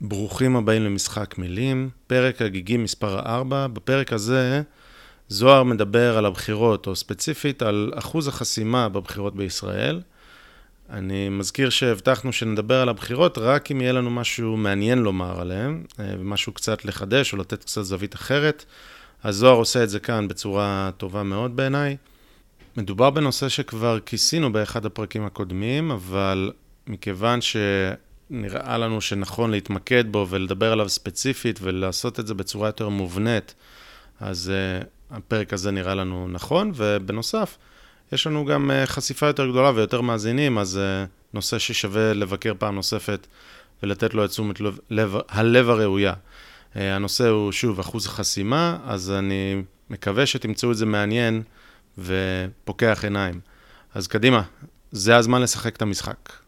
ברוכים הבאים למשחק מילים, פרק הגיגי מספר 4. בפרק הזה זוהר מדבר על הבחירות, או ספציפית על אחוז החסימה בבחירות בישראל. אני מזכיר שהבטחנו שנדבר על הבחירות רק אם יהיה לנו משהו מעניין לומר עליהן, אה, ומשהו קצת לחדש או לתת קצת זווית אחרת. אז זוהר עושה את זה כאן בצורה טובה מאוד בעיניי. מדובר בנושא שכבר כיסינו באחד הפרקים הקודמים, אבל מכיוון שנראה לנו שנכון להתמקד בו ולדבר עליו ספציפית ולעשות את זה בצורה יותר מובנית, אז uh, הפרק הזה נראה לנו נכון, ובנוסף, יש לנו גם uh, חשיפה יותר גדולה ויותר מאזינים, אז uh, נושא ששווה לבקר פעם נוספת ולתת לו את תשומת לב, לב, הלב הראויה. Uh, הנושא הוא, שוב, אחוז חסימה, אז אני מקווה שתמצאו את זה מעניין ופוקח עיניים. אז קדימה, זה הזמן לשחק את המשחק.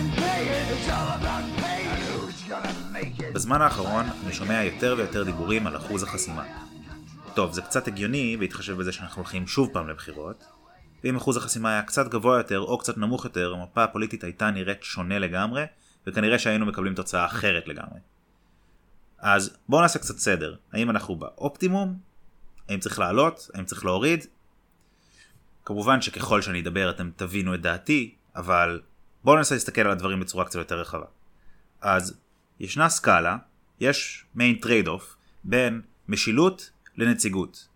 בזמן האחרון אני שומע יותר ויותר דיבורים על אחוז החסימה. טוב, זה קצת הגיוני בהתחשב בזה שאנחנו הולכים שוב פעם לבחירות. ואם אחוז החסימה היה קצת גבוה יותר או קצת נמוך יותר, המפה הפוליטית הייתה נראית שונה לגמרי, וכנראה שהיינו מקבלים תוצאה אחרת לגמרי. אז בואו נעשה קצת סדר. האם אנחנו באופטימום האם צריך לעלות? האם צריך להוריד? כמובן שככל שאני אדבר אתם תבינו את דעתי, אבל בואו ננסה להסתכל על הדברים בצורה קצת יותר רחבה. אז ישנה סקאלה, יש מעין trade off בין משילות לנציגות.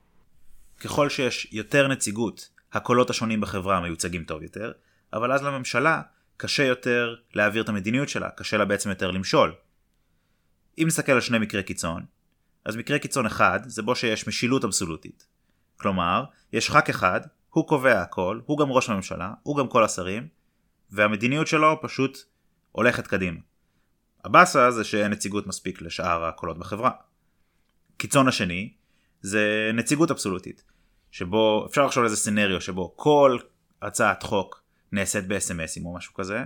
ככל שיש יותר נציגות, הקולות השונים בחברה מיוצגים טוב יותר, אבל אז לממשלה קשה יותר להעביר את המדיניות שלה, קשה לה בעצם יותר למשול. אם נסתכל על שני מקרי קיצון, אז מקרה קיצון אחד זה בו שיש משילות אבסולוטית. כלומר, יש ח"כ אחד, הוא קובע הכל, הוא גם ראש הממשלה, הוא גם כל השרים, והמדיניות שלו פשוט הולכת קדימה. הבאסה זה שאין נציגות מספיק לשאר הקולות בחברה. קיצון השני זה נציגות אבסולוטית, שבו אפשר לחשוב על איזה סצנריו שבו כל הצעת חוק נעשית ב-SMSים או משהו כזה,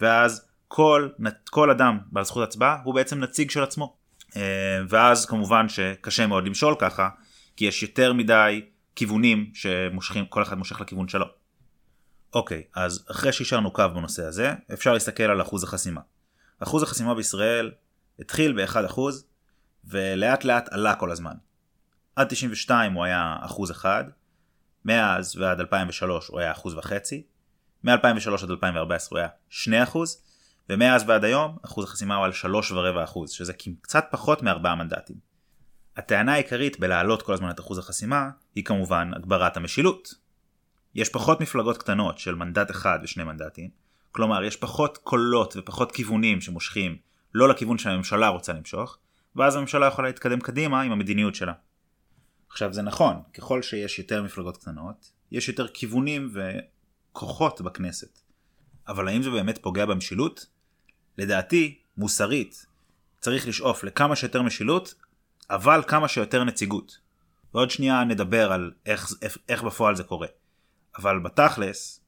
ואז כל, כל אדם בעל זכות הצבעה הוא בעצם נציג של עצמו. אה, ואז כמובן שקשה מאוד למשול ככה, כי יש יותר מדי כיוונים שמושכים, כל אחד מושך לכיוון שלו. אוקיי, אז אחרי שהשארנו קו בנושא הזה, אפשר להסתכל על אחוז החסימה. אחוז החסימה בישראל התחיל ב-1% ולאט לאט עלה כל הזמן. עד 92 הוא היה אחוז אחד, מאז ועד 2003 הוא היה אחוז וחצי, מ-2003 עד 2014 הוא היה 2 אחוז, ומאז ועד היום אחוז החסימה הוא על 3.4%, שזה קצת פחות מ-4 מנדטים. הטענה העיקרית בלהעלות כל הזמן את אחוז החסימה היא כמובן הגברת המשילות. יש פחות מפלגות קטנות של מנדט אחד ושני מנדטים, כלומר יש פחות קולות ופחות כיוונים שמושכים לא לכיוון שהממשלה רוצה למשוך, ואז הממשלה יכולה להתקדם קדימה עם המדיניות שלה. עכשיו זה נכון, ככל שיש יותר מפלגות קטנות, יש יותר כיוונים וכוחות בכנסת. אבל האם זה באמת פוגע במשילות? לדעתי, מוסרית, צריך לשאוף לכמה שיותר משילות, אבל כמה שיותר נציגות. ועוד שנייה נדבר על איך, איך, בפועל זה קורה. אבל בתכלס,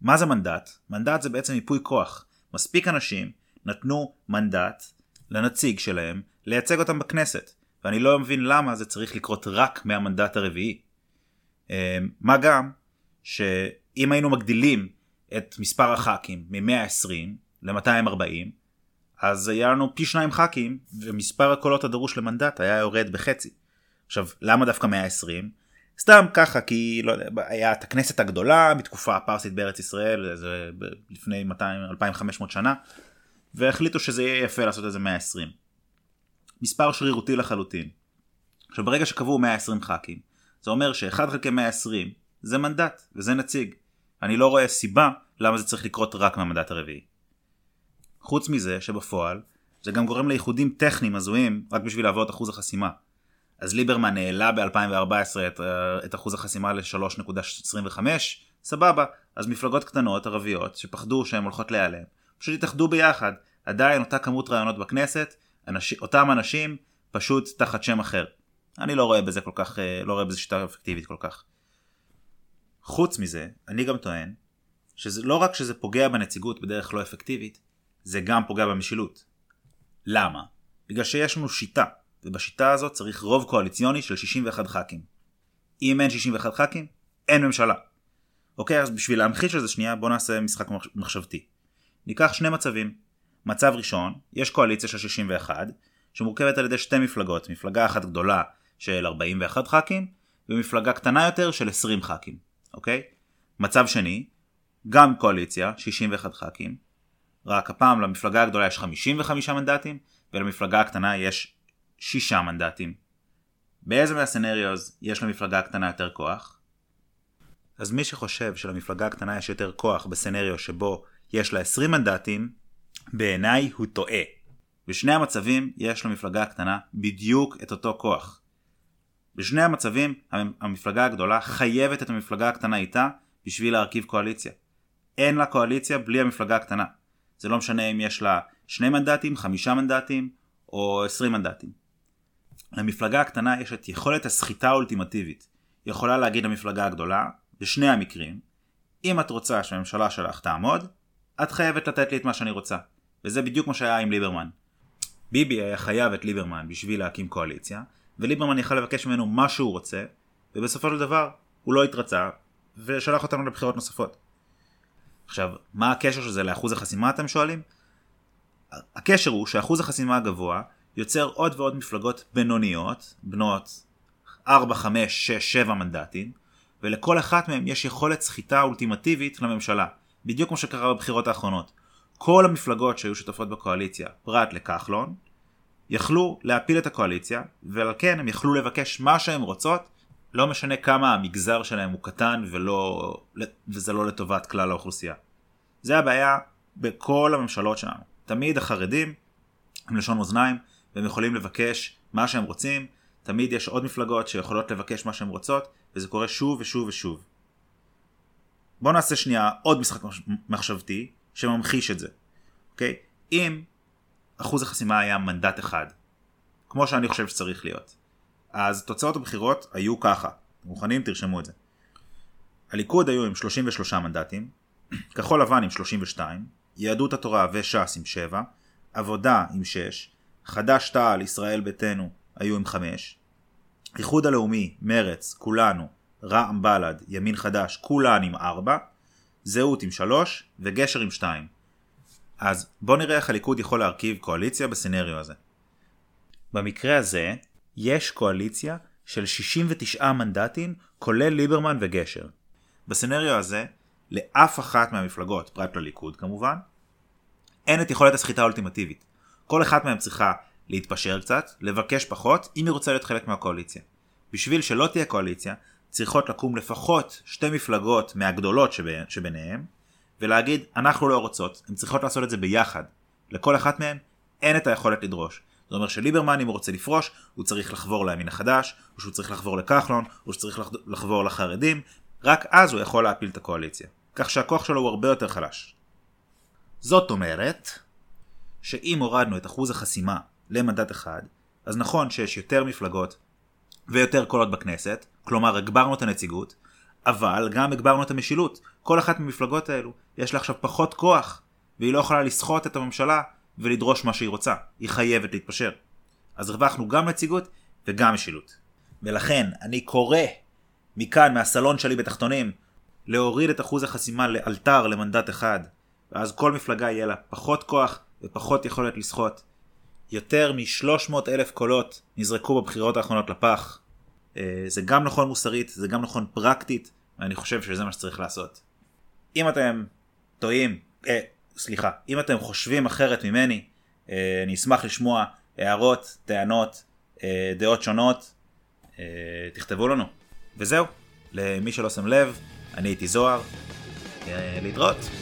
מה זה מנדט? מנדט זה בעצם ייפוי כוח. מספיק אנשים נתנו מנדט לנציג שלהם לייצג אותם בכנסת. ואני לא מבין למה זה צריך לקרות רק מהמנדט הרביעי. אמ, מה גם שאם היינו מגדילים את מספר הח"כים מ-120 ל-240, אז היה לנו פי שניים ח"כים, ומספר הקולות הדרוש למנדט היה יורד בחצי. עכשיו, למה דווקא 120? סתם ככה, כי לא יודע, היה את הכנסת הגדולה בתקופה הפרסית בארץ ישראל, זה לפני 200, 2500 שנה, והחליטו שזה יהיה יפה לעשות איזה 120. מספר שרירותי לחלוטין. עכשיו, ברגע שקבעו 120 ח"כים, זה אומר ש-1 חלקי 120 זה מנדט, וזה נציג. אני לא רואה סיבה למה זה צריך לקרות רק מהמנדט הרביעי. חוץ מזה שבפועל זה גם גורם לאיחודים טכניים הזויים רק בשביל לעבור את אחוז החסימה. אז ליברמן העלה ב-2014 את, את אחוז החסימה ל-3.25, סבבה, אז מפלגות קטנות ערביות שפחדו שהן הולכות להיעלם, פשוט התאחדו ביחד עדיין אותה כמות רעיונות בכנסת, אנש... אותם אנשים פשוט תחת שם אחר. אני לא רואה בזה כל כך, אה, לא רואה בזה שיטה אפקטיבית כל כך. חוץ מזה, אני גם טוען, שזה לא רק שזה פוגע בנציגות בדרך לא אפקטיבית, זה גם פוגע במשילות. למה? בגלל שיש לנו שיטה, ובשיטה הזאת צריך רוב קואליציוני של 61 ח"כים. אם אין 61 ח"כים, אין ממשלה. אוקיי, אז בשביל להמחיש את זה שנייה, בואו נעשה משחק מחשבתי. ניקח שני מצבים. מצב ראשון, יש קואליציה של 61, שמורכבת על ידי שתי מפלגות, מפלגה אחת גדולה של 41 ח"כים, ומפלגה קטנה יותר של 20 ח"כים, אוקיי? מצב שני, גם קואליציה, 61 ח"כים, רק הפעם למפלגה הגדולה יש 55 מנדטים, ולמפלגה הקטנה יש 6 מנדטים. באיזה מהסנריוז יש למפלגה הקטנה יותר כוח? אז מי שחושב שלמפלגה הקטנה יש יותר כוח בסנריו שבו יש לה 20 מנדטים, בעיניי הוא טועה. בשני המצבים יש למפלגה הקטנה בדיוק את אותו כוח. בשני המצבים המפלגה הגדולה חייבת את המפלגה הקטנה איתה בשביל להרכיב קואליציה. אין לה קואליציה בלי המפלגה הקטנה. זה לא משנה אם יש לה שני מנדטים, חמישה מנדטים או עשרים מנדטים. למפלגה הקטנה יש את יכולת הסחיטה האולטימטיבית. היא יכולה להגיד למפלגה הגדולה, בשני המקרים, אם את רוצה שהממשלה שלך תעמוד, את חייבת לתת לי את מה שאני רוצה. וזה בדיוק מה שהיה עם ליברמן. ביבי היה חייב את ליברמן בשביל להקים קואליציה, וליברמן יכל לבקש ממנו מה שהוא רוצה, ובסופו של דבר הוא לא התרצה, ושלח אותנו לבחירות נוספות. עכשיו, מה הקשר של זה לאחוז החסימה אתם שואלים? הקשר הוא שאחוז החסימה הגבוה יוצר עוד ועוד מפלגות בינוניות, בנות 4, 5, 6, 7 מנדטים, ולכל אחת מהן יש יכולת סחיטה אולטימטיבית לממשלה, בדיוק כמו שקרה בבחירות האחרונות. כל המפלגות שהיו שותפות בקואליציה, פרט לכחלון, יכלו להפיל את הקואליציה, ועל כן הם יכלו לבקש מה שהם רוצות, לא משנה כמה המגזר שלהם הוא קטן ולא, וזה לא לטובת כלל האוכלוסייה. זה הבעיה בכל הממשלות שלנו. תמיד החרדים הם לשון מאזניים, והם יכולים לבקש מה שהם רוצים, תמיד יש עוד מפלגות שיכולות לבקש מה שהן רוצות, וזה קורה שוב ושוב ושוב. בואו נעשה שנייה עוד משחק מחשבתי שממחיש את זה. אוקיי? אם אחוז החסימה היה מנדט אחד, כמו שאני חושב שצריך להיות, אז תוצאות הבחירות היו ככה. מוכנים? תרשמו את זה. הליכוד היו עם 33 מנדטים, כחול לבן עם 32, יהדות התורה וש"ס עם 7, עבודה עם 6, חד"ש תע"ל, ישראל ביתנו היו עם 5, איחוד הלאומי, מרץ, כולנו, רע"מ בל"ד, ימין חדש, כולן עם 4, זהות עם 3 וגשר עם 2. אז בואו נראה איך הליכוד יכול להרכיב קואליציה בסנריו הזה. במקרה הזה, יש קואליציה של 69 מנדטים, כולל ליברמן וגשר. בסנריו הזה, לאף אחת מהמפלגות, פרט לליכוד כמובן, אין את יכולת הסחיטה האולטימטיבית. כל אחת מהן צריכה להתפשר קצת, לבקש פחות, אם היא רוצה להיות חלק מהקואליציה. בשביל שלא תהיה קואליציה, צריכות לקום לפחות שתי מפלגות מהגדולות שבין, שביניהם, ולהגיד, אנחנו לא רוצות, הן צריכות לעשות את זה ביחד. לכל אחת מהן אין את היכולת לדרוש. זה אומר שליברמן, אם הוא רוצה לפרוש, הוא צריך לחבור לימין החדש, או שהוא צריך לחבור לכחלון, או שצריך לחבור לחרדים, רק אז הוא יכול להפיל את הקואליציה. כך שהכוח שלו הוא הרבה יותר חלש. זאת אומרת, שאם הורדנו את אחוז החסימה למנדט אחד, אז נכון שיש יותר מפלגות ויותר קולות בכנסת, כלומר הגברנו את הנציגות, אבל גם הגברנו את המשילות. כל אחת מהמפלגות האלו יש לה עכשיו פחות כוח, והיא לא יכולה לסחוט את הממשלה ולדרוש מה שהיא רוצה. היא חייבת להתפשר. אז הרווחנו גם נציגות וגם משילות. ולכן אני קורא מכאן, מהסלון שלי בתחתונים, להוריד את אחוז החסימה לאלתר למנדט אחד, ואז כל מפלגה יהיה לה פחות כוח ופחות יכולת לסחוט. יותר מ-300 אלף קולות נזרקו בבחירות האחרונות לפח. אה, זה גם נכון מוסרית, זה גם נכון פרקטית, ואני חושב שזה מה שצריך לעשות. אם אתם טועים, אה, סליחה, אם אתם חושבים אחרת ממני, אה, אני אשמח לשמוע הערות, טענות, אה, דעות שונות, אה, תכתבו לנו. וזהו, למי שלא שם לב, אני הייתי זוהר, אה, להתראות.